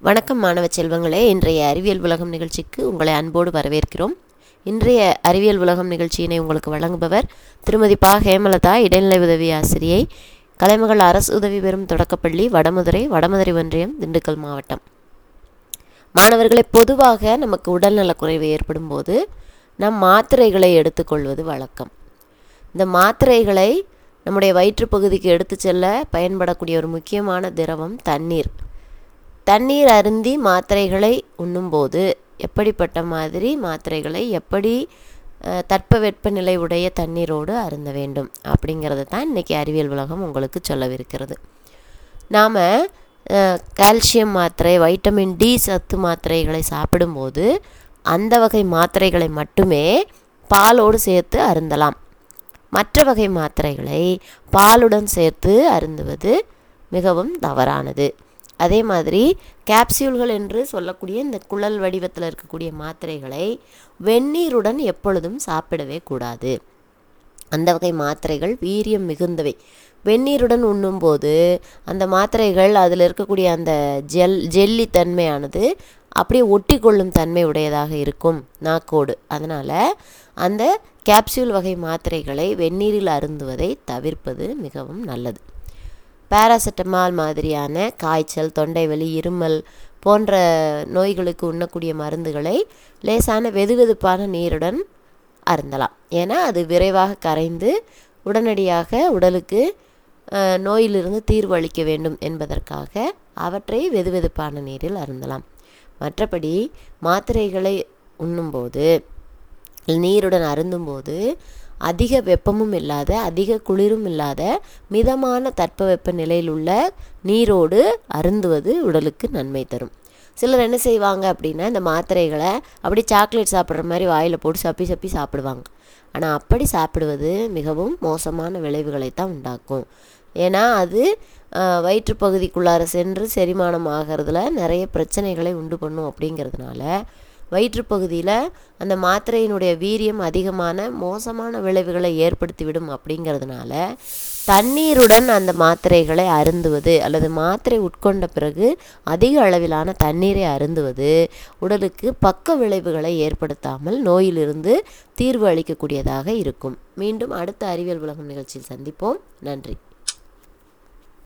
வணக்கம் மாணவ செல்வங்களே. இன்றைய அறிவியல் உலகம் நிகழ்ச்சிக்கு உங்களை அன்போடு வரவேற்கிறோம். இன்றைய அறிவியல் உலகம் நிகழ்ச்சியினை உங்களுக்கு வழங்குபவர் திருமதி பா. ஹேமலதா இடைநிலை உதவி ஆசிரியை கலைமகள் அரசு உதவி பெறும் தொடக்கப்பள்ளி வடமதுரை வடமதுரை ஒன்றியம் திண்டுக்கல் மாவட்டம். மாணவர்களை பொதுவாக நமக்கு உடல்நலக் குறைவு ஏற்படும் போது நம் மாத்திரைகளை எடுத்துக்கொள்வது வழக்கம். இந்த மாத்திரைகளை நம்முடைய வயிற்றுப்பகுதிக்கு எடுத்து செல்ல பயன்படக்கூடிய ஒரு முக்கியமான திரவம் தண்ணீர். தண்ணீர் அருந்தி மாத்திரைகளை உண்ணும்போது எப்படிப்பட்ட மாதிரி மாத்திரைகளை எப்படி அஹ், தட்பவெப்பநிலை உடைய தண்ணீரோடு அருந்த வேண்டும் அப்படிங்கிறத தான் இன்றைக்கி அறிவியல் உலகம் உங்களுக்கு சொல்லவிருக்கிறது. நாம் கால்சியம் மாத்திரை வைட்டமின் டி சத்து மாத்திரைகளை சாப்பிடும்போது அந்த வகை மாத்திரைகளை மட்டுமே பாலோடு சேர்த்து அருந்தலாம். மற்ற வகை மாத்திரைகளை பாலுடன் சேர்த்து அருந்துவது மிகவும் தவறானது. அதே மாதிரி கேப்சியூல்கள் என்று சொல்லக்கூடிய இந்த குழல் வடிவத்தில் இருக்கக்கூடிய மாத்திரைகளை வெந்நீருடன் எப்பொழுதும் சாப்பிடவே கூடாது. அந்த வகை மாத்திரைகள் வீரியம் மிகுந்தவை. வெந்நீருடன் உண்ணும்போது அந்த மாத்திரைகள் அதில் இருக்கக்கூடிய அந்த ஜெல் ஜெல்லி தன்மையானது அப்படியே ஒட்டி கொள்ளும் தன்மை உடையதாக இருக்கும் நாக்கோடு. அதனால் அந்த கேப்சியூல் வகை மாத்திரைகளை வெந்நீரில் அருந்துவதை தவிர்ப்பது மிகவும் நல்லது. பாராசெட்டமால் மாதிரியான காய்ச்சல் தொண்டை வலி இருமல் போன்ற நோய்களுக்கு உண்ணக்கூடிய மருந்துகளை லேசான வெதுவெதுப்பான நீருடன் அருந்தலாம். ஏன்னா அது விரைவாக கரைந்து உடனடியாக உடலுக்கு நோயிலிருந்து தீர்வு அளிக்க வேண்டும் என்பதற்காக அவற்றை வெதுவெதுப்பான நீரில் அருந்தலாம். மற்றபடி மாத்திரைகளை உண்ணும்போது நீருடன் அருந்தும்போது அதிக வெப்பமும் இல்லாத அதிக குளிரும் இல்லாத மிதமான தட்பவெப்ப நிலையில் உள்ள நீரோடு அருந்துவது உடலுக்கு நன்மை தரும். சிலர் என்ன செய்வாங்க அப்படின்னா இந்த மாத்திரைகளை அப்படி சாக்லேட் சாப்பிட்ற மாதிரி வாயில் போட்டு சப்பி சப்பி சாப்பிடுவாங்க. ஆனால் அப்படி சாப்பிடுவது மிகவும் மோசமான விளைவுகளை தான் உண்டாக்கும். ஏன்னா அது வயிற்றுப்பகுதிக்குள்ளார சென்று செரிமானம் ஆகிறதுல நிறைய பிரச்சனைகளை உண்டு பண்ணும் அப்படிங்கிறதுனால வயிற்றுப்பகுதியில் அந்த மாத்திரையினுடைய வீரியம் அதிகமான மோசமான விளைவுகளை ஏற்படுத்திவிடும் அப்படிங்கிறதுனால தண்ணீருடன் அந்த மாத்திரைகளை அருந்துவது அல்லது மாத்திரை உட்கொண்ட பிறகு அதிக அளவிலான தண்ணீரை அருந்துவது உடலுக்கு பக்க விளைவுகளை ஏற்படுத்தாமல் நோயிலிருந்து தீர்வு அளிக்கக்கூடியதாக இருக்கும். மீண்டும் அடுத்த அறிவியல் உலகம் நிகழ்ச்சியில் சந்திப்போம். நன்றி.